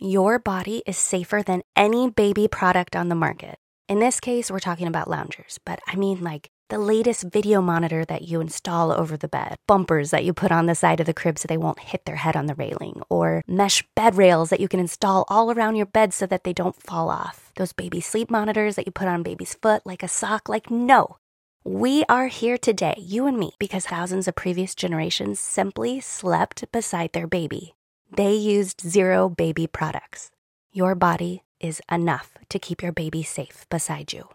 Your body is safer than any baby product on the market. In this case, we're talking about loungers, but I mean like the latest video monitor that you install over the bed, bumpers that you put on the side of the crib so they won't hit their head on the railing, or mesh bed rails that you can install all around your bed so that they don't fall off. Those baby sleep monitors that you put on baby's foot like a sock, like no. We are here today, you and me, because thousands of previous generations simply slept beside their baby. They used zero baby products. Your body is enough to keep your baby safe beside you.